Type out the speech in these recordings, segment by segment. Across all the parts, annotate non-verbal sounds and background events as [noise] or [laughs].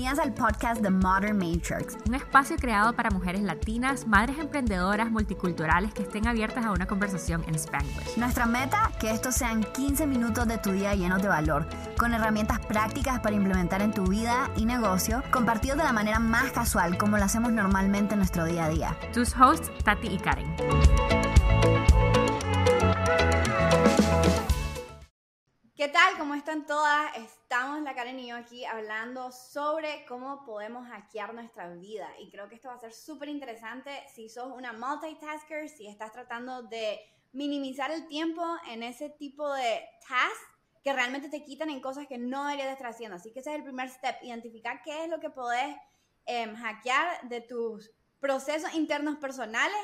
Bienvenidas al podcast The Modern Matrix, un espacio creado para mujeres latinas, madres emprendedoras, multiculturales que estén abiertas a una conversación en Spanglish. Nuestra meta, que estos sean 15 minutos de tu día llenos de valor, con herramientas prácticas para implementar en tu vida y negocio, compartidos de la manera más casual como lo hacemos normalmente en nuestro día a día. Tus hosts, Tati y Karen. ¿Qué tal? ¿Cómo están todas? Estamos, la Karen y yo, aquí hablando sobre cómo podemos hackear nuestra vida. Y creo que esto va a ser súper interesante si sos una multitasker, si estás tratando de minimizar el tiempo en ese tipo de tasks que realmente te quitan en cosas que no deberías estar haciendo. Así que ese es el primer step, identificar qué es lo que podés em, hackear de tus procesos internos personales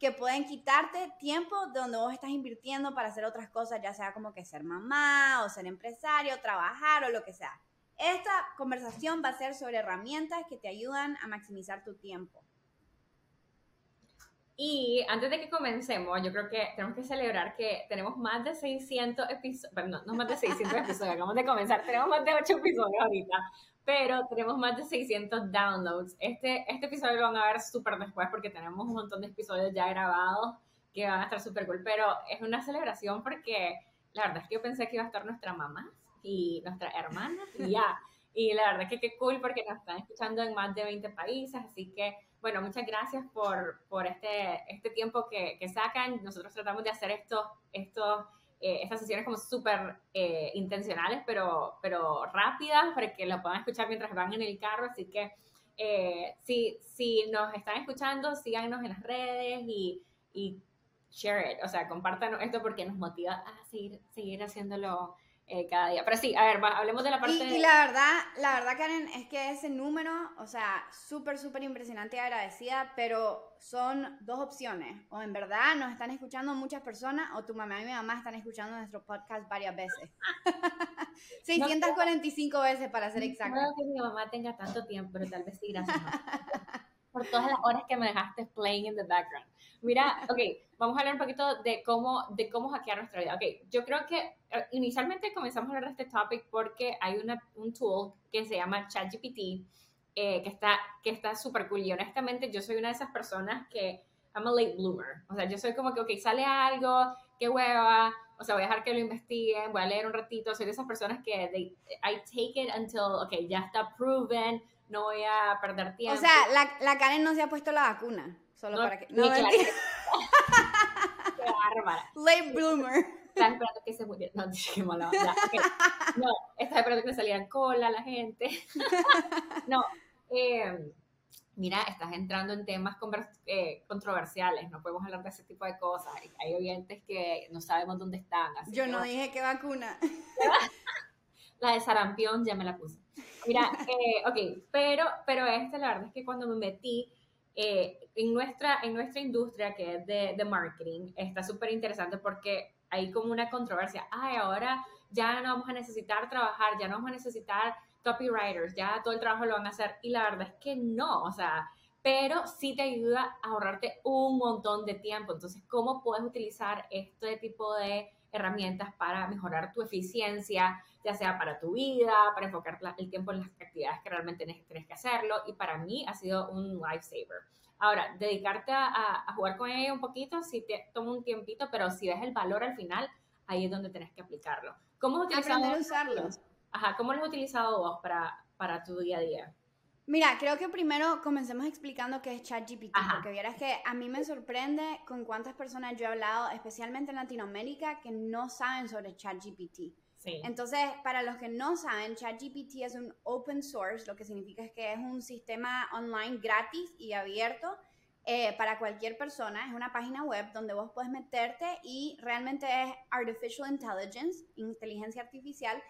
que pueden quitarte tiempo donde vos estás invirtiendo para hacer otras cosas, ya sea como que ser mamá o ser empresario, trabajar o lo que sea. Esta conversación va a ser sobre herramientas que te ayudan a maximizar tu tiempo. Y antes de que comencemos, yo creo que tenemos que celebrar que tenemos más de 600 episodios, no, no más de 600 [laughs] episodios, acabamos de comenzar, tenemos más de 8 episodios ahorita pero tenemos más de 600 downloads. Este, este episodio lo van a ver súper después porque tenemos un montón de episodios ya grabados que van a estar súper cool, pero es una celebración porque la verdad es que yo pensé que iba a estar nuestra mamá y nuestra hermana y ya. [laughs] Y la verdad es que qué cool porque nos están escuchando en más de 20 países, así que bueno, muchas gracias por, por este, este tiempo que, que sacan. Nosotros tratamos de hacer estos, estos eh, estas sesiones como súper eh, intencionales, pero, pero rápidas, para que lo puedan escuchar mientras van en el carro. Así que eh, si, si nos están escuchando, síganos en las redes y, y share it, o sea, compártanos esto porque nos motiva a seguir, seguir haciéndolo eh, cada día. Pero sí, a ver, hablemos de la parte... Y, y, la verdad, la verdad, Karen, es que ese número, o sea, súper, súper impresionante y agradecida, pero son dos opciones. O en verdad nos están escuchando muchas personas, o tu mamá y mi mamá están escuchando nuestro podcast varias veces. [laughs] 645 veces para ser exacto. No creo que mi mamá tenga tanto tiempo, pero tal vez sí, gracias. por todas las horas que me dejaste playing in the background. Mira, ok, vamos a hablar un poquito de cómo, de cómo hackear nuestra vida. Ok, yo creo que eh, inicialmente comenzamos a hablar de este topic porque hay una, un tool que se llama ChatGPT eh, que está que está súper cool y honestamente yo soy una de esas personas que I'm a late bloomer. O sea, yo soy como que, ok, sale algo, qué hueva, o sea, voy a dejar que lo investiguen, voy a leer un ratito. Soy de esas personas que they, I take it until, ok, ya está proven, no voy a perder tiempo. O sea, la, la Karen no se ha puesto la vacuna. Solo para que. No, claro. [laughs] Qué bárbara. Late bloomer. Estás esperando que se muriera. No, [laughs] qué mala. Ya, okay. No, estás esperando que salieran cola la gente. [laughs] no. Eh, mira, estás entrando en temas eh, controversiales, no podemos hablar de ese tipo de cosas. Hay oyentes que no sabemos dónde están. Yo no dije qué vacuna. La de sarampión ya me la puse. Mira, eh, ok, pero, pero esta la verdad es que cuando me metí eh, en, nuestra, en nuestra industria que es de, de marketing está súper interesante porque hay como una controversia. Ay, ahora ya no vamos a necesitar trabajar, ya no vamos a necesitar copywriters, ya todo el trabajo lo van a hacer. Y la verdad es que no, o sea, pero sí te ayuda a ahorrarte un montón de tiempo. Entonces, ¿cómo puedes utilizar este tipo de herramientas para mejorar tu eficiencia, ya sea para tu vida, para enfocar el tiempo en las actividades que realmente tienes que hacerlo. Y para mí ha sido un lifesaver. Ahora, dedicarte a, a jugar con ella un poquito, si te toma un tiempito, pero si ves el valor al final, ahí es donde tenés que aplicarlo. ¿Cómo has utilizado, usarlo. Ajá, ¿cómo lo has utilizado vos para, para tu día a día? Mira, creo que primero comencemos explicando qué es ChatGPT, porque vieras que a mí me sorprende con cuántas personas yo he hablado, especialmente en Latinoamérica, que no saben sobre ChatGPT. Sí. Entonces, para los que no saben, ChatGPT es un open source, lo que significa es que es un sistema online gratis y abierto eh, para cualquier persona. Es una página web donde vos puedes meterte y realmente es artificial intelligence, inteligencia artificial,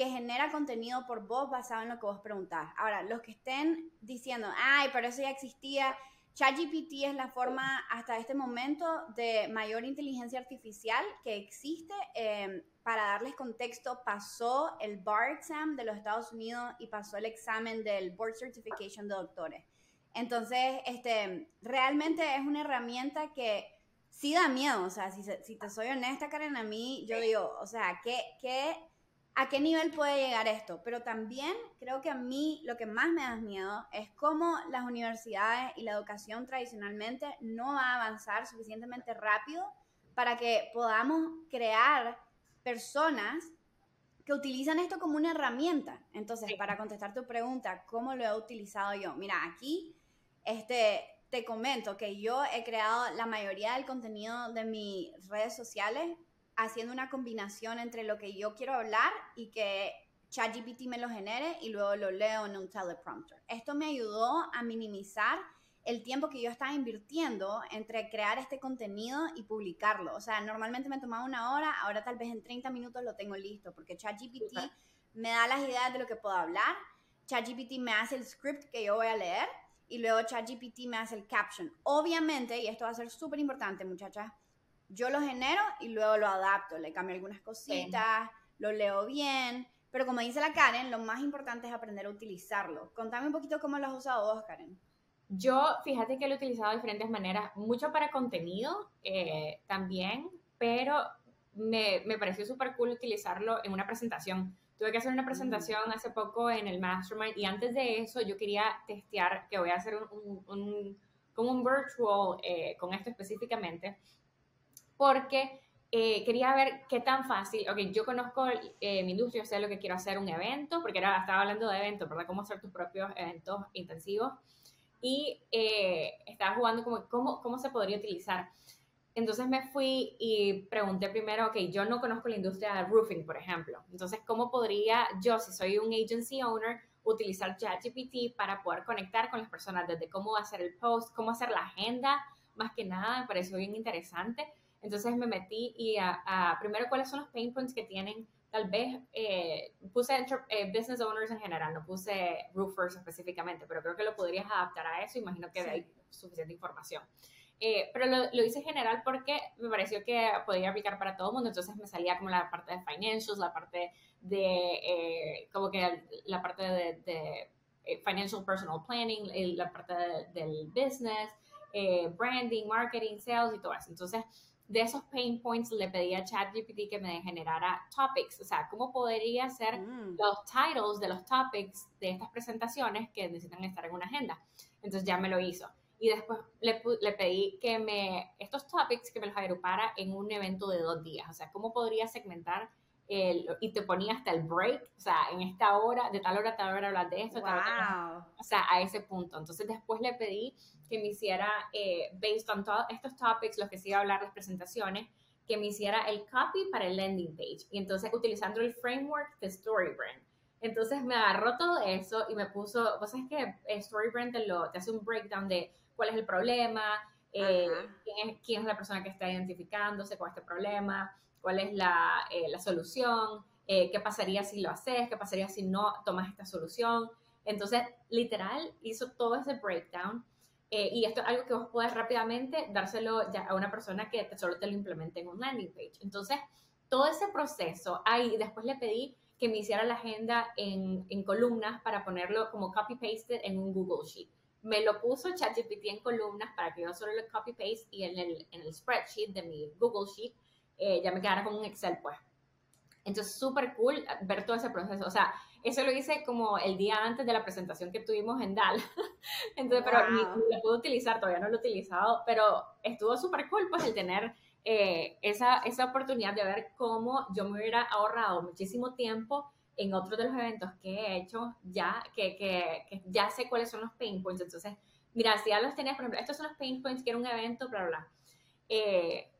que genera contenido por vos basado en lo que vos preguntás. Ahora, los que estén diciendo, ay, pero eso ya existía, ChatGPT es la forma hasta este momento de mayor inteligencia artificial que existe. Eh, para darles contexto, pasó el bar exam de los Estados Unidos y pasó el examen del Board Certification de doctores. Entonces, este, realmente es una herramienta que sí da miedo. O sea, si, si te soy honesta, Karen, a mí, yo digo, o sea, ¿qué, qué a qué nivel puede llegar esto. Pero también creo que a mí lo que más me da miedo es cómo las universidades y la educación tradicionalmente no va a avanzar suficientemente rápido para que podamos crear personas que utilizan esto como una herramienta. Entonces, para contestar tu pregunta, ¿cómo lo he utilizado yo? Mira, aquí este, te comento que yo he creado la mayoría del contenido de mis redes sociales haciendo una combinación entre lo que yo quiero hablar y que ChatGPT me lo genere y luego lo leo en un teleprompter. Esto me ayudó a minimizar el tiempo que yo estaba invirtiendo entre crear este contenido y publicarlo. O sea, normalmente me tomaba una hora, ahora tal vez en 30 minutos lo tengo listo, porque ChatGPT me da las ideas de lo que puedo hablar, ChatGPT me hace el script que yo voy a leer y luego ChatGPT me hace el caption. Obviamente, y esto va a ser súper importante, muchachas, yo lo genero y luego lo adapto, le cambio algunas cositas, lo leo bien, pero como dice la Karen, lo más importante es aprender a utilizarlo. Contame un poquito cómo lo has usado vos, Karen. Yo, fíjate que lo he utilizado de diferentes maneras, mucho para contenido eh, también, pero me, me pareció súper cool utilizarlo en una presentación. Tuve que hacer una mm. presentación hace poco en el Mastermind y antes de eso yo quería testear, que voy a hacer un, un, como un virtual eh, con esto específicamente, porque eh, quería ver qué tan fácil, ok, yo conozco eh, mi industria, sé lo que quiero hacer un evento, porque era, estaba hablando de eventos, ¿verdad? Cómo hacer tus propios eventos intensivos. Y eh, estaba jugando como cómo, cómo se podría utilizar. Entonces me fui y pregunté primero, ok, yo no conozco la industria de roofing, por ejemplo. Entonces, ¿cómo podría yo, si soy un agency owner, utilizar ChatGPT para poder conectar con las personas desde cómo hacer el post, cómo hacer la agenda? Más que nada, me pareció bien interesante entonces me metí y a, primero cuáles son los pain points que tienen, tal vez eh, puse eh, business owners en general, no puse roofers específicamente, pero creo que lo podrías adaptar a eso, imagino que hay suficiente información. Eh, pero lo, lo, hice general porque me pareció que podía aplicar para todo el mundo, entonces me salía como la parte de financials, la parte de, como que la parte de, financial personal planning, la parte del business, branding, marketing, sales y todo eso. Entonces, de esos pain points le pedí a ChatGPT que me generara topics, o sea, cómo podría ser mm. los titles de los topics de estas presentaciones que necesitan estar en una agenda. Entonces ya me lo hizo. Y después le, le pedí que me, estos topics, que me los agrupara en un evento de dos días, o sea, cómo podría segmentar y te ponía hasta el break, o sea, en esta hora, de tal hora a tal hora hablar de esto, o sea, a ese punto. Entonces después le pedí que me hiciera, eh, based on todos estos topics, los que se iba a hablar, las presentaciones, que me hiciera el copy para el landing page. Y entonces utilizando el framework de StoryBrand. Entonces me agarró todo eso y me puso, vos sabes que eh, StoryBrand te, lo, te hace un breakdown de cuál es el problema, eh, quién, es, quién es la persona que está identificándose con este problema, cuál es la, eh, la solución, eh, qué pasaría si lo haces, qué pasaría si no tomas esta solución. Entonces, literal, hizo todo ese breakdown. Eh, y esto es algo que vos puedes rápidamente dárselo ya a una persona que solo te lo implemente en un landing page. Entonces, todo ese proceso, ahí después le pedí que me hiciera la agenda en, en columnas para ponerlo como copy-paste en un Google Sheet. Me lo puso ChatGPT en columnas para que yo solo lo copy-paste y en el, en el spreadsheet de mi Google Sheet eh, ya me quedara con un Excel, pues. Entonces, súper cool ver todo ese proceso. O sea, eso lo hice como el día antes de la presentación que tuvimos en DAL. [laughs] Entonces, pero lo pude utilizar, todavía no lo he utilizado, pero estuvo súper cool, pues, el tener eh, esa, esa oportunidad de ver cómo yo me hubiera ahorrado muchísimo tiempo en otros de los eventos que he hecho, ya, que, que, que ya sé cuáles son los pain points. Entonces, mira, si ya los tenías, por ejemplo, estos son los pain points que era un evento, bla, bla, bla. Eh,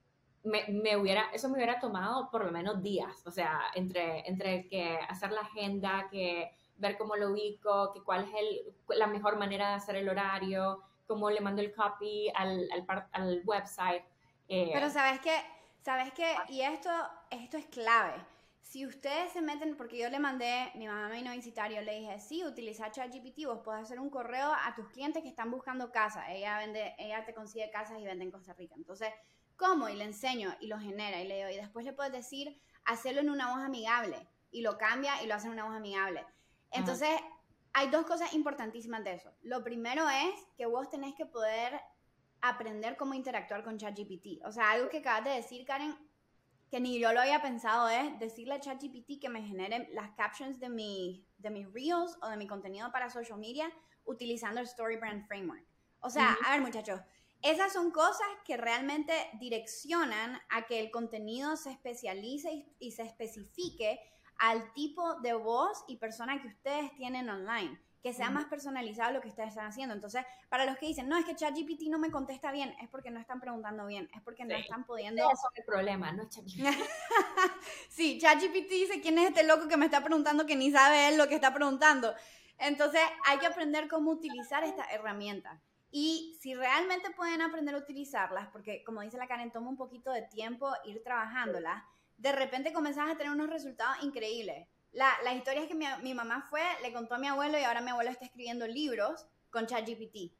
me, hubiera, eso me hubiera tomado por lo menos días, o sea, entre, entre que hacer la agenda, que ver cómo lo ubico, que cuál es el, la mejor manera de hacer el horario, cómo le mando el copy al, al, al website. Eh. Pero sabes que, sabes que, y esto, esto es clave. Si ustedes se meten, porque yo le mandé, mi mamá me vino a visitar, yo le dije, sí, utiliza ChatGPT, vos podés hacer un correo a tus clientes que están buscando casa. Ella vende, ella te consigue casas y vende en Costa Rica. Entonces, ¿Cómo? Y le enseño y lo genera y le digo, y después le puedes decir, hacerlo en una voz amigable y lo cambia y lo hace en una voz amigable. Entonces, hay dos cosas importantísimas de eso. Lo primero es que vos tenés que poder aprender cómo interactuar con ChatGPT. O sea, algo que acabas de decir, Karen, que ni yo lo había pensado es decirle a ChatGPT que me genere las captions de, mi, de mis reels o de mi contenido para social media utilizando el StoryBrand Framework. O sea, a ver muchachos, esas son cosas que realmente direccionan a que el contenido se especialice y, se especifique al tipo de voz y persona que ustedes tienen online que sea más personalizado lo que ustedes están haciendo. Entonces, para los que dicen, no, es que ChatGPT no me contesta bien, es porque no están preguntando bien, es porque no están pudiendo... Eso es el problema, no ChatGPT. [laughs] sí, ChatGPT dice, ¿quién es este loco que me está preguntando que ni sabe él lo que está preguntando? Entonces, hay que aprender cómo utilizar esta herramienta. Y si realmente pueden aprender a utilizarlas, porque como dice la Karen, toma un poquito de tiempo ir trabajándolas, de repente comenzás a tener unos resultados increíbles. La, la historia es que mi, mi, mamá fue, le contó a mi abuelo y ahora mi abuelo está escribiendo libros con ChatGPT.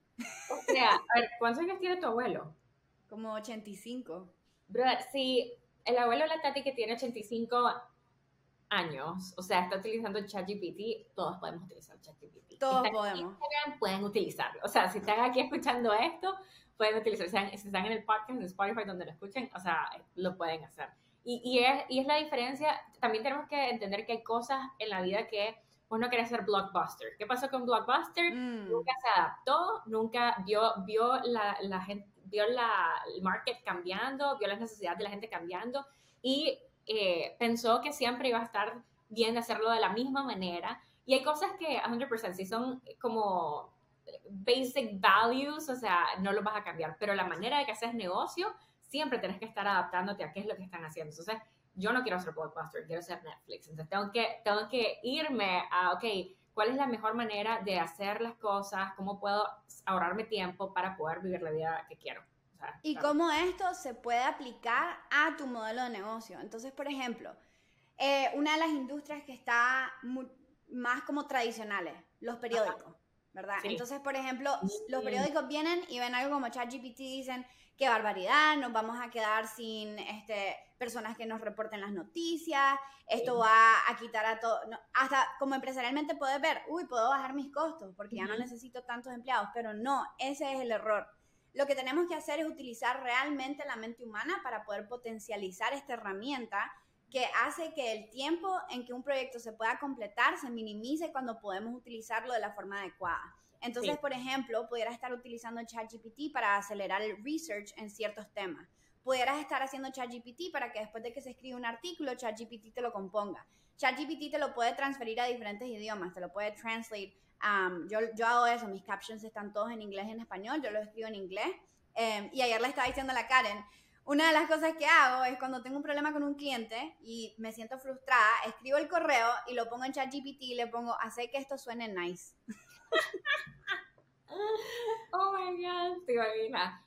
O sea, a ver, ¿cuántos años tiene tu abuelo? Como 85. Brother, si el abuelo de la Tati que tiene 85 años, o sea, está utilizando ChatGPT, todos podemos utilizar ChatGPT. Todos podemos. Instagram, pueden utilizarlo. O sea, si están aquí escuchando esto, pueden utilizarlo. Si están en el podcast de Spotify donde lo escuchen, o sea, lo pueden hacer. Y, y, es, y es la diferencia, también tenemos que entender que hay cosas en la vida que uno quiere ser blockbuster. ¿Qué pasó con blockbuster? Mm. Nunca se adaptó, nunca vio, vio la, la gente, vio la, el market cambiando, vio las necesidades de la gente cambiando y eh, pensó que siempre iba a estar bien de hacerlo de la misma manera. Y hay cosas que 100% si son como basic values, o sea, no lo vas a cambiar, pero la manera de que haces negocio siempre tienes que estar adaptándote a qué es lo que están haciendo. Entonces, yo no quiero ser blockbuster, quiero ser Netflix. Entonces, tengo que, tengo que irme a, ok, ¿cuál es la mejor manera de hacer las cosas? ¿Cómo puedo ahorrarme tiempo para poder vivir la vida que quiero? Y cómo esto se puede aplicar a tu modelo de negocio. Entonces, por ejemplo, eh, una de las industrias que está más como tradicionales, los periódicos, ¿verdad? Entonces, por ejemplo, los periódicos vienen y ven algo como ChatGPT y dicen, qué barbaridad, nos vamos a quedar sin este, personas que nos reporten las noticias, esto va a quitar a todo, hasta como empresarialmente puedes ver, uy, puedo bajar mis costos porque ya no necesito tantos empleados, pero no, ese es el error. Lo que tenemos que hacer es utilizar realmente la mente humana para poder potencializar esta herramienta que hace que el tiempo en que un proyecto se pueda completar se minimice cuando podemos utilizarlo de la forma adecuada. Entonces, por ejemplo, pudieras estar utilizando ChatGPT para acelerar el research en ciertos temas. Pudieras estar haciendo ChatGPT para que después de que se escribe un artículo, ChatGPT te lo componga. ChatGPT te lo puede transferir a diferentes idiomas, te lo puede translate. Um, yo, yo hago eso, mis captions están todos en inglés y en español, yo lo escribo en inglés. Em, y ayer le estaba diciendo a la Karen, una de las cosas que hago es cuando tengo un problema con un cliente y me siento frustrada, escribo el correo y lo pongo en ChatGPT y le pongo, hace que esto suene nice. [laughs] oh my god, te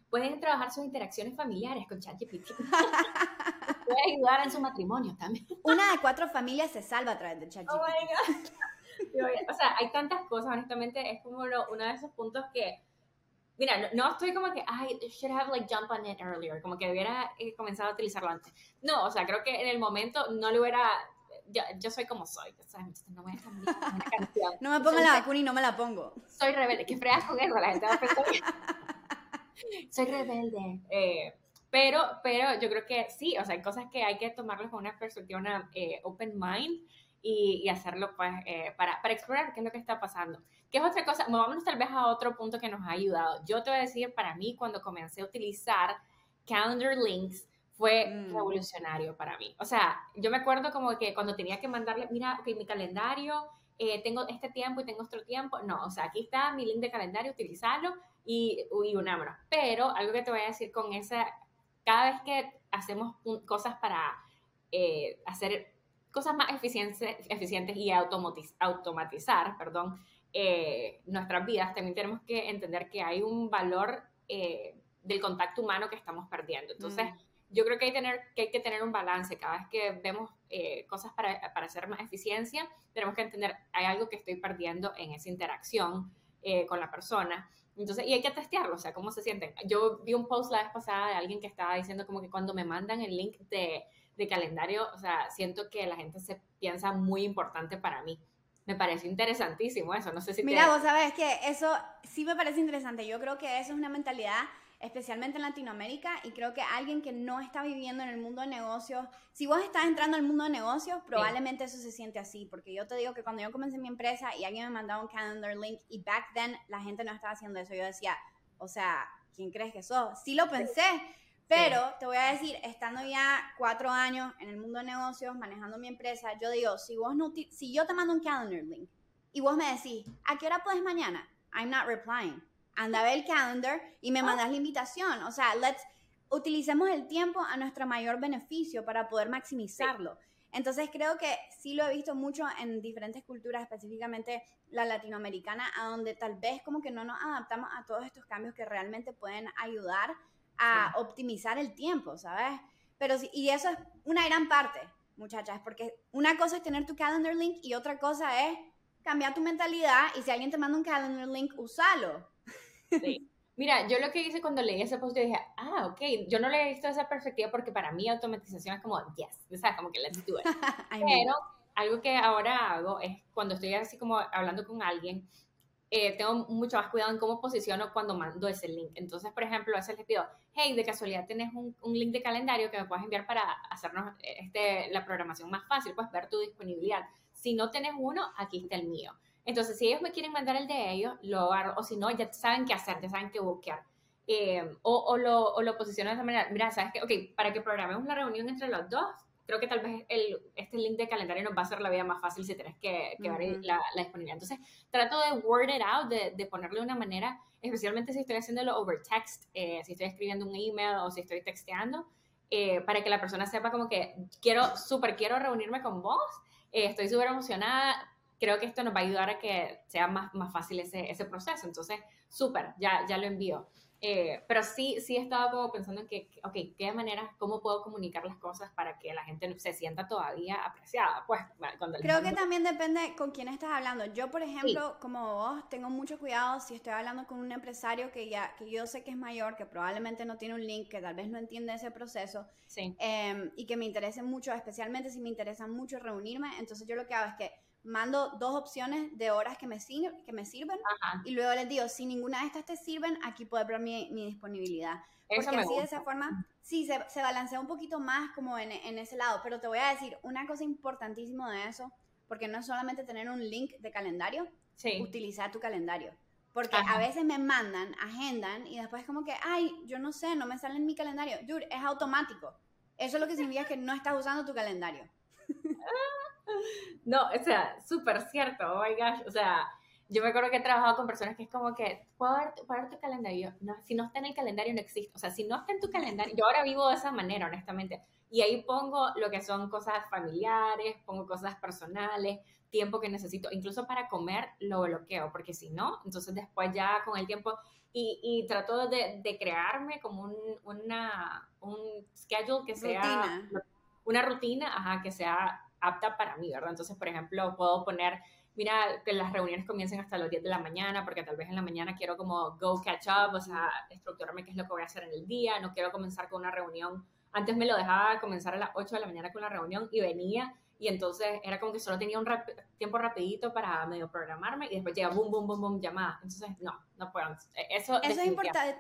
Pueden trabajar sus interacciones familiares con ChatGPT. [laughs] Puede ayudar en su matrimonio también. Una de cuatro familias se salva a través de ChatGPT. Oh my god. O sea, hay tantas cosas, honestamente, es como uno de esos puntos que Mira, no, estoy como que, ay, should have like jumped on it earlier, como que hubiera eh, comenzado a utilizarlo antes. No, o sea, creo que en el momento no le hubiera yo, soy como soy, ¿sabes? No me [laughs] No me pongo la vacuna y no me la pongo. Soy rebelde. ¿Qué fregas con eso? La gente va a pensar [laughs] Soy rebelde. Eh, pero, pero yo creo que sí, o sea, hay cosas que hay que tomarlo con una perspectiva, una eh, open mind y, y hacerlo pues eh, para, para, explorar qué es lo que está pasando. ¿Qué es otra cosa? Vámonos tal vez a otro punto que nos ha ayudado. Yo te voy a decir, para mí, cuando comencé a utilizar calendar links, fue mm. revolucionario para mí. O sea, yo me acuerdo como que cuando tenía que mandarle, mira, ok, mi calendario, eh, tengo este tiempo y tengo otro tiempo. No, o sea, aquí está mi link de calendario, utilizarlo y, y unámonos. Pero algo que te voy a decir con esa, cada vez que hacemos cosas para eh, hacer cosas más eficientes, eficientes y automatizar, perdón, eh, nuestras vidas, también tenemos que entender que hay un valor del contacto humano que estamos perdiendo. Entonces, mm yo creo que hay, tener, que hay que tener un balance. Cada vez que vemos eh, cosas para, para, hacer más eficiencia, tenemos que entender, hay algo que estoy perdiendo en esa interacción eh, con la persona. Entonces, y hay que testearlo, o sea, cómo se sienten. Yo vi un post la vez pasada de alguien que estaba diciendo como que cuando me mandan el link de, de calendario, o sea, siento que la gente se piensa muy importante para mí. Me parece interesantísimo eso, no sé si... Mira, vos sabes que eso sí me parece interesante. Yo creo que eso es una mentalidad especialmente en Latinoamérica, y creo que alguien que no está viviendo en el mundo de negocios, si vos estás entrando al mundo de negocios, probablemente eso se siente así, porque yo te digo que cuando yo comencé mi empresa y alguien me mandaba un calendar link y back then la gente no estaba haciendo eso, yo decía, o sea, ¿quién crees que sos? Sí lo pensé, pero te voy a decir, estando ya cuatro años en el mundo de negocios, manejando mi empresa, yo digo, si vos no, si yo te mando un calendar link y vos me decís, ¿a qué hora puedes mañana? I'm not replying anda a ver el calendar y me ah. mandas la invitación. O sea, let's, utilicemos el tiempo a nuestro mayor beneficio para poder maximizarlo. Entonces creo que sí lo he visto mucho en diferentes culturas, específicamente la latinoamericana, a donde tal vez como que no nos adaptamos a todos estos cambios que realmente pueden ayudar a optimizar el tiempo, ¿sabes? Pero sí, y eso es una gran parte, muchachas, porque una cosa es tener tu calendar link y otra cosa es cambiar tu mentalidad y si alguien te manda un calendar link, usalo. Mira, yo lo que hice cuando leí ese post, yo dije, ah, ok, yo no le he visto esa perspectiva porque para mí automatización es como, yes, o sea, como que do it. [laughs] Pero algo que ahora hago es cuando estoy así como hablando con alguien, eh, tengo mucho más cuidado en cómo posiciono cuando mando ese link. Entonces, por ejemplo, a veces les pido, hey, de casualidad tienes un, un, link de calendario que me puedes enviar para hacernos este, la programación más fácil, pues ver tu disponibilidad. Si no tienes uno, aquí está el mío. Entonces, si ellos me quieren mandar el de ellos, lo hago, o si no, ya saben qué hacer, ya saben qué buscar. Eh, o, o, lo, o lo posiciono de esa manera, mira, sabes que, ok, para que programemos la reunión entre los dos, creo que tal vez el, este link de calendario nos va a hacer la vida más fácil si tienes que, que ver la, la, disponibilidad. Entonces, trato de word it out, de, de ponerle una manera, especialmente si estoy haciéndolo over text, eh, si estoy escribiendo un email o si estoy texteando, eh, para que la persona sepa como que quiero, súper quiero reunirme con vos, estoy súper emocionada, creo que esto nos va a ayudar a que sea más, más fácil ese, ese proceso. Entonces, súper, ya, ya lo envío. Eh, pero sí, sí he estado como pensando en que, ok, ¿qué manera, cómo puedo comunicar las cosas para que la gente se sienta todavía apreciada? Pues, cuando Creo que también depende con quién estás hablando. Yo, por ejemplo, como vos, tengo mucho cuidado si estoy hablando con un empresario que ya, que yo sé que es mayor, que probablemente no tiene un link, que tal vez no entiende ese proceso, sí. Em, y que me interese mucho, especialmente si me interesa mucho reunirme, entonces yo lo que hago es que mando dos opciones de horas que me, que me sirven y luego les digo, si ninguna de estas te sirven, aquí puedo ver mi, mi disponibilidad. Porque así de esa forma, sí, se, se, balancea un poquito más como en, en, ese lado. Pero te voy a decir una cosa importantísima de eso, porque no es solamente tener un link de calendario, utilizar tu calendario. Porque a veces me mandan, agendan y después como que, ay, yo no sé, no me sale en mi calendario. Dude, es automático. Eso es lo que significa que no estás usando tu calendario. No, o sea, súper cierto, oh my gosh, o sea, yo me acuerdo que he trabajado con personas que es como que, ¿puedo ver, tu calendario? No, si no está en el calendario no existe, o sea, si no está en tu calendario, yo ahora vivo de esa manera, honestamente, y ahí pongo lo que son cosas familiares, pongo cosas personales, tiempo que necesito, incluso para comer lo bloqueo, porque si no, entonces después ya con el tiempo, y, y trato de, de, crearme como un, una, un schedule que sea... Una rutina, ajá, que sea apta para mí, ¿verdad? Entonces, por ejemplo, puedo poner, mira, que las reuniones comiencen hasta las 10 de la mañana, porque tal vez en la mañana quiero como go catch up, o sea, estructurarme qué es lo que voy a hacer en el día, no quiero comenzar con una reunión. Antes me lo dejaba comenzar a las 8 de la mañana con la reunión y venía y entonces era como que solo tenía un tiempo rapidito para medio programarme y después llega boom, boom, boom, boom, llamada. Entonces, no, no puedo. Eso, eso es importante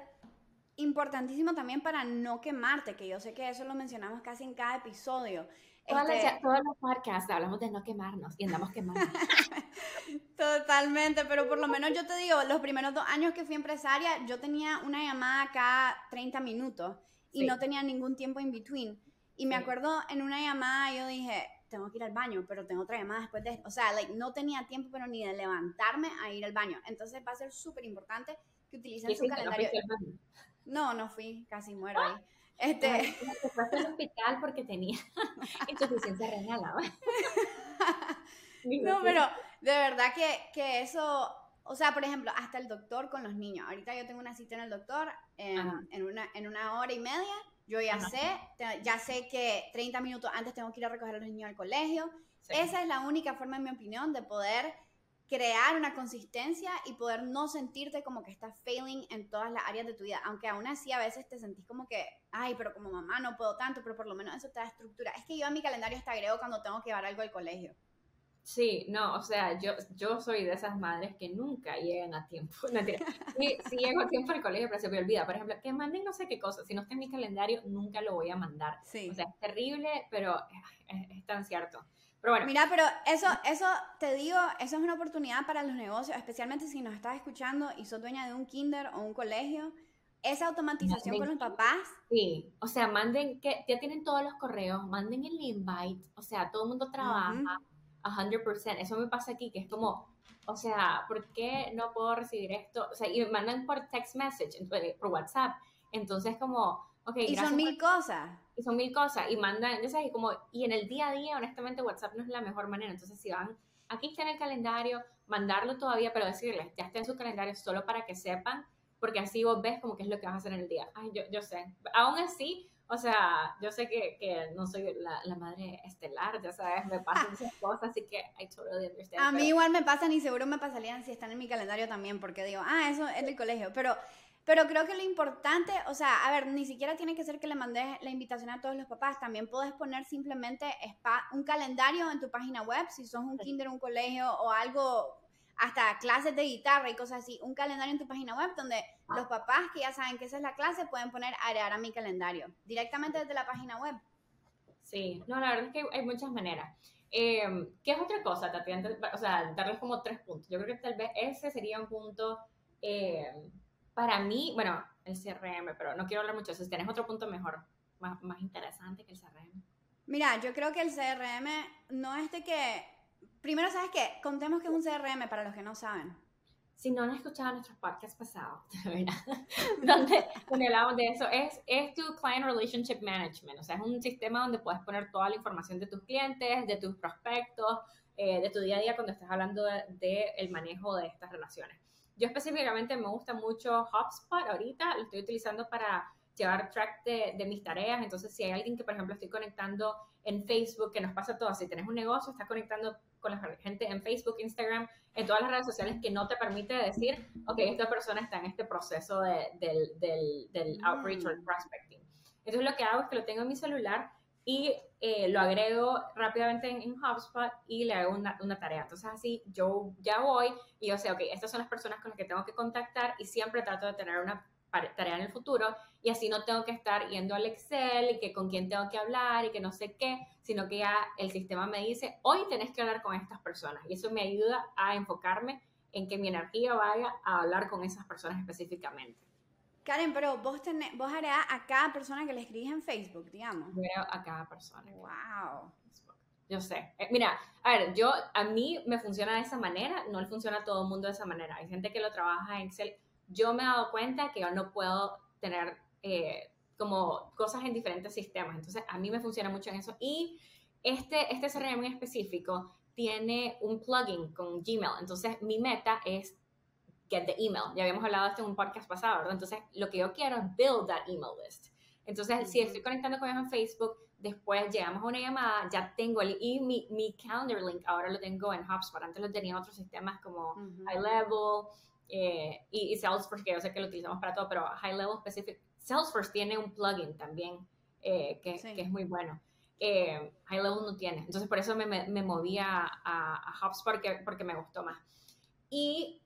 importantísimo también para no quemarte, que yo sé que eso lo mencionamos casi en cada episodio. Todas, este... todos los podcasts hablamos de no quemarnos y andamos quemando. [laughs] Totalmente, pero por lo menos yo te digo, los primeros dos años que fui empresaria, yo tenía una llamada cada 30 minutos y no tenía ningún tiempo in between. Y me acuerdo en una llamada yo dije, tengo que ir al baño, pero tengo otra llamada después de O sea, like, no tenía tiempo, pero ni de levantarme a ir al baño. Entonces va a ser súper importante que utilicen su calendario. No, no fui, casi muero ahí. Este... fue al hospital porque tenía [laughs] insuficiencia renal. [laughs] no, pero de verdad que, que, eso, o sea, por ejemplo, hasta el doctor con los niños. Ahorita yo tengo una cita en el doctor en, en, una, en una hora y media. Yo ya sé, ya sé que 30 minutos antes tengo que ir a recoger a los niños al colegio. Esa es la única forma, en mi opinión, de poder crear una consistencia y poder no sentirte como que estás failing en todas las áreas de tu vida, aunque aún así a veces te sentís como que, ay, pero como mamá no puedo tanto, pero por lo menos eso te da estructura. Es que yo en mi calendario hasta agrego cuando tengo que llevar algo al colegio. Sí, no, o sea, yo, yo soy de esas madres que nunca llegan a tiempo. [laughs] No, sí, sí llego a tiempo al colegio, pero se me olvida. Por ejemplo, que manden no sé qué cosa. Si no está en mi calendario, nunca lo voy a mandar. Sí. O sea, es terrible, pero es, tan cierto. Pero bueno. Mira, pero eso, eso te digo, eso es una oportunidad para los negocios, especialmente si nos estás escuchando y sos dueña de un kinder o un colegio. Esa automatización con los papás. Sí, o sea, manden, que ya tienen todos los correos, manden el invite, o sea, todo el mundo trabaja. 100%. Eso me pasa aquí, que es como, o sea, ¿por qué no puedo recibir esto? O sea, y me mandan por text message, por WhatsApp. Entonces, como, ok, Y son mil cosas. Y son mil cosas. Y mandan, entonces, y como, y en el día a día, honestamente, WhatsApp no es la mejor manera. Entonces, si van, aquí está en el calendario, mandarlo todavía, pero decirles, ya está en su calendario solo para que sepan, porque así vos ves como qué es lo que vas a hacer en el día. Ay, yo, yo sé. Aún así, o sea, yo sé que, que no soy la, la, madre estelar, ya sabes, me pasan [laughs] esas cosas, así que I totally understand. A mí igual me pasan y seguro me pasarían si están en mi calendario también, porque digo, ah, eso es del colegio, pero... Pero creo que lo importante, o sea, a ver, ni siquiera tiene que ser que le mandes la invitación a todos los papás, también puedes poner simplemente un calendario en tu página web, si sos un kinder, un colegio o algo hasta clases de guitarra y cosas así, un calendario en tu página web donde los papás que ya saben que esa es la clase pueden poner agregar a mi calendario directamente desde la página web. Sí, no, la verdad es que hay muchas maneras. Eh, ¿Qué es otra cosa, Tatiana? O sea, darles como tres puntos. Yo creo que tal vez ese sería un punto eh, para mí, bueno, el CRM, pero no quiero hablar mucho de eso. Si tienes otro punto mejor, más, más interesante que el CRM. Mira, yo creo que el CRM no es de que Primero, ¿sabes qué? Contemos que es un CRM para los que no saben. Si no han escuchado nuestros podcasts pasados, [laughs] donde, [laughs] donde hablamos de eso, es, es tu Client Relationship Management. O sea, es un sistema donde puedes poner toda la información de tus clientes, de tus prospectos, eh, de tu día a día cuando estás hablando del de, el manejo de estas relaciones. Yo específicamente me gusta mucho HubSpot ahorita, lo estoy utilizando para llevar track de, de, mis tareas. Entonces, si hay alguien que, por ejemplo, estoy conectando en Facebook, que nos pasa todo, si tienes un negocio, estás conectando con la gente en Facebook, Instagram, en todas las redes sociales que no te permite decir, ok, esta persona está en este proceso de, del, del, del mm. outreach o el prospecting. Entonces lo que hago es que lo tengo en mi celular y eh, lo agrego rápidamente en, HubSpot y le hago una, una, tarea. Entonces así yo ya voy y yo sé, ok, estas son las personas con las que tengo que contactar y siempre trato de tener una tarea en el futuro y así no tengo que estar yendo al Excel y que con quién tengo que hablar y que no sé qué, sino que ya el sistema me dice, hoy tenés que hablar con estas personas y eso me ayuda a enfocarme en que mi energía vaya a hablar con esas personas específicamente. Karen, pero vos, tenés, vos a cada persona que le escribís en Facebook, digamos. Yo a cada persona. Wow. Yo sé. Eh, mira, a ver, yo, a mí me funciona de esa manera, no le funciona a todo el mundo de esa manera. Hay gente que lo trabaja en Excel yo me he dado cuenta que yo no puedo tener eh, como cosas en diferentes sistemas. Entonces, a mí me funciona mucho en eso. Y este, este CRM en específico tiene un plugin con Gmail. Entonces, mi meta es get the email. Ya habíamos hablado de esto en un podcast pasado, ¿verdad? Entonces, lo que yo quiero es build that email list. Entonces, si estoy conectando con ellos en Facebook, después llegamos a una llamada, ya tengo el, y mi, mi calendar link ahora lo tengo en HubSpot. Antes lo tenía en otros sistemas como High Level, eh, y, Salesforce, que yo sé que lo utilizamos para todo, pero High Level Specific, Salesforce tiene un plugin también eh, que, que, es muy bueno. Eh, High Level no tiene, entonces por eso me, me, moví a, a, HubSpot porque, porque, me gustó más. Y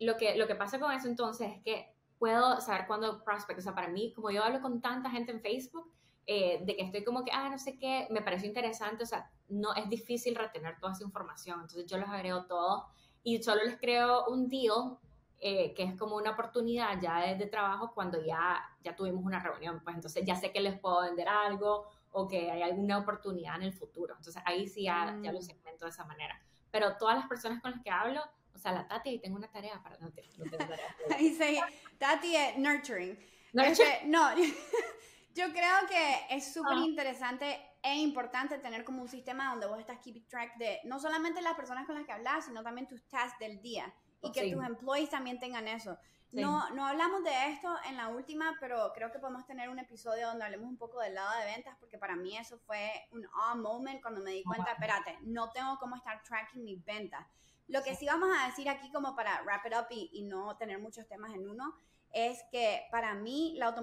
lo, que, lo que pasa con eso entonces es que puedo saber cuándo prospect, o sea, para mí, como yo hablo con tanta gente en Facebook, de que estoy como que, ah, no sé qué, me pareció interesante, o sea, no es difícil retener toda esa información, entonces yo los agrego todos y solo les creo un deal eh, que es como una oportunidad ya de, trabajo cuando ya, ya tuvimos una reunión, pues entonces ya sé que les puedo vender algo o que hay alguna oportunidad en el futuro. Entonces ahí sí ya, ya lo mm. segmento de esa manera. Pero todas las personas con las que hablo, sea, la Tati, y tengo una tarea para... No, [laughs] no tengo tarea. [laughs] ahí sí, Tati es nurturing. Este, no, [laughs] yo creo que es súper ah. interesante e importante tener como un sistema donde vos estás keeping track de no solamente las personas con las que hablas, sino también tus tasks del día y que tus employees también tengan eso. No, no hablamos de esto en la última, pero creo que podemos tener un episodio donde hablemos un poco del lado de ventas, porque para mí eso fue un ah moment cuando me di cuenta, espérate, no tengo cómo estar tracking mis ventas. Lo que sí. vamos a decir aquí como para wrap it up y, y no tener muchos temas en uno, es que para mí la,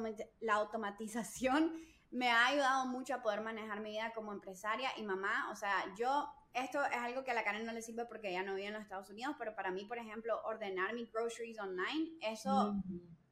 la automatización [laughs] me ha ayudado mucho a poder manejar mi vida como empresaria y mamá. O sea, yo esto es algo que a la Karen no le sirve porque ya no vive en los Estados Unidos, pero para mí, por ejemplo, ordenar mis groceries online, eso,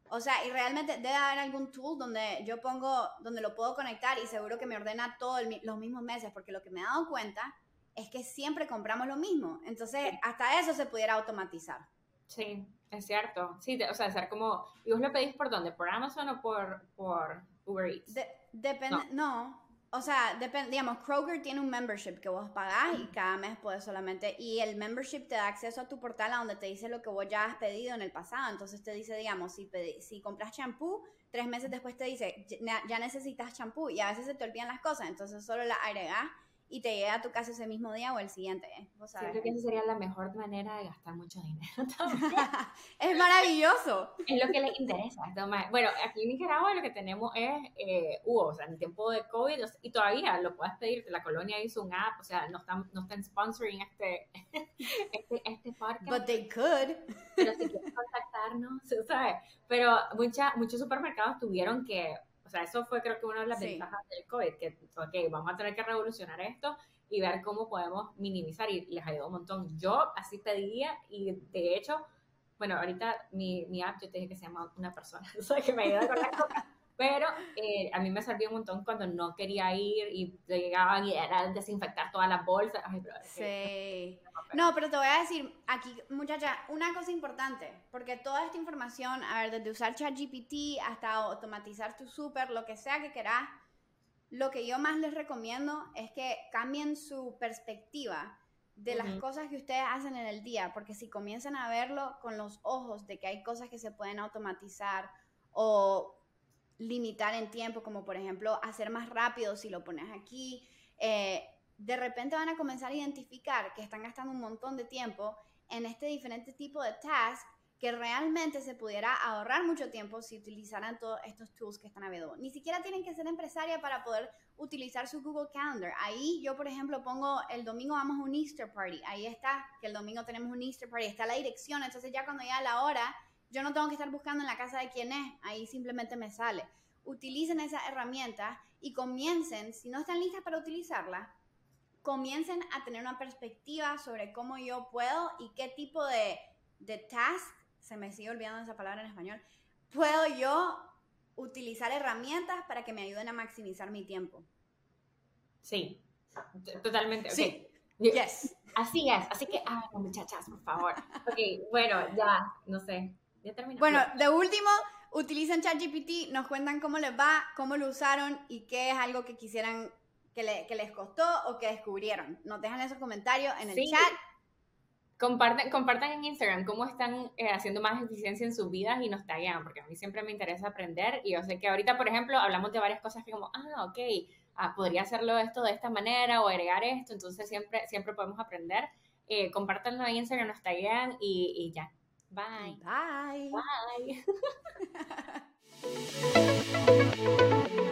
o sea, y realmente debe haber algún tool donde yo pongo, donde lo puedo conectar y seguro que me ordena todos los mismos meses, porque lo que me he dado cuenta es que siempre compramos lo mismo. Entonces, hasta eso se pudiera automatizar. Sí, es cierto. Sí, o sea, ser como, ¿y vos lo pedís por dónde? ¿Por Amazon o por, por Uber Eats? depende, no. O sea, depende, digamos, Kroger tiene un membership que vos pagás y cada mes puedes solamente, y el membership te da acceso a tu portal a donde te dice lo que vos ya has pedido en el pasado. Entonces te dice, digamos, si, si compras champú, tres meses después te dice, ya necesitas champú y a veces se te olvidan las cosas, entonces solo la agregás y te llega a tu casa ese mismo día o el siguiente. Creo que esa sería la mejor manera de gastar mucho dinero. [laughs] [laughs] es maravilloso. Es lo que les interesa. Bueno, aquí en Nicaragua lo que tenemos es eh, o sea, en el tiempo de COVID, y todavía lo puedes pedir, la colonia hizo un app, o sea, no están, no están sponsoring este, [laughs] este, este podcast. But they could. Pero si quieren contactarnos, ¿sabes? Pero mucha, muchos supermercados tuvieron que o sea, eso fue creo que una de las ventajas del COVID, que, ok, vamos a tener que revolucionar esto y ver cómo podemos minimizar y les ayudó un montón. Yo así pedía y de hecho, bueno, ahorita mi, mi app yo te dije que se llama una persona, [laughs] o sea, que me ayuda con las cosas. Pero eh, a mí me sirvió un montón cuando no quería ir y llegaban y era desinfectar todas las bolsas. sí. No, pero te voy a decir aquí, muchacha, una cosa importante, porque toda esta información, a ver, desde usar ChatGPT hasta automatizar tu súper, lo que sea que querás, lo que yo más les recomiendo es que cambien su perspectiva de las cosas que ustedes hacen en el día, porque si comienzan a verlo con los ojos de que hay cosas que se pueden automatizar o limitar en tiempo, como por ejemplo hacer más rápido si lo pones aquí, eh, de repente van a comenzar a identificar que están gastando un montón de tiempo en este diferente tipo de task que realmente se pudiera ahorrar mucho tiempo si utilizaran todos estos tools que están available. Ni siquiera tienen que ser empresaria para poder utilizar su Google Calendar. Ahí yo, por ejemplo, pongo el domingo vamos a un Easter party. Ahí está, que el domingo tenemos un Easter party. Está la dirección. Entonces ya cuando ya la hora, yo no tengo que estar buscando en la casa de quién es, ahí simplemente me sale. Utilicen esa herramienta y comiencen, si no están listas para utilizarla, comiencen a tener una perspectiva sobre cómo yo puedo y qué tipo de, de task, se me sigue olvidando esa palabra en español, puedo yo utilizar herramientas para que me ayuden a maximizar mi tiempo. Sí, totalmente. Sí, yes. Así es, así que háganlo muchachas, por favor. Ok, bueno, ya, no sé. Bueno, de último, utilicen ChatGPT, nos cuentan cómo les va, cómo lo usaron y qué es algo que quisieran que, les costó o que descubrieron. Nos dejan esos comentarios en el chat. Compartan, compartan en Instagram cómo están eh, haciendo más eficiencia en sus vidas y nos taggean, porque a mí siempre me interesa aprender y yo sé que ahorita, por ejemplo, hablamos de varias cosas que como, ah, ok, ah, podría hacerlo esto de esta manera o agregar esto, entonces siempre, siempre podemos aprender. Eh, compártanlo en Instagram, nos taggean y, y ya. Bye. Bye. Bye. [laughs] [laughs]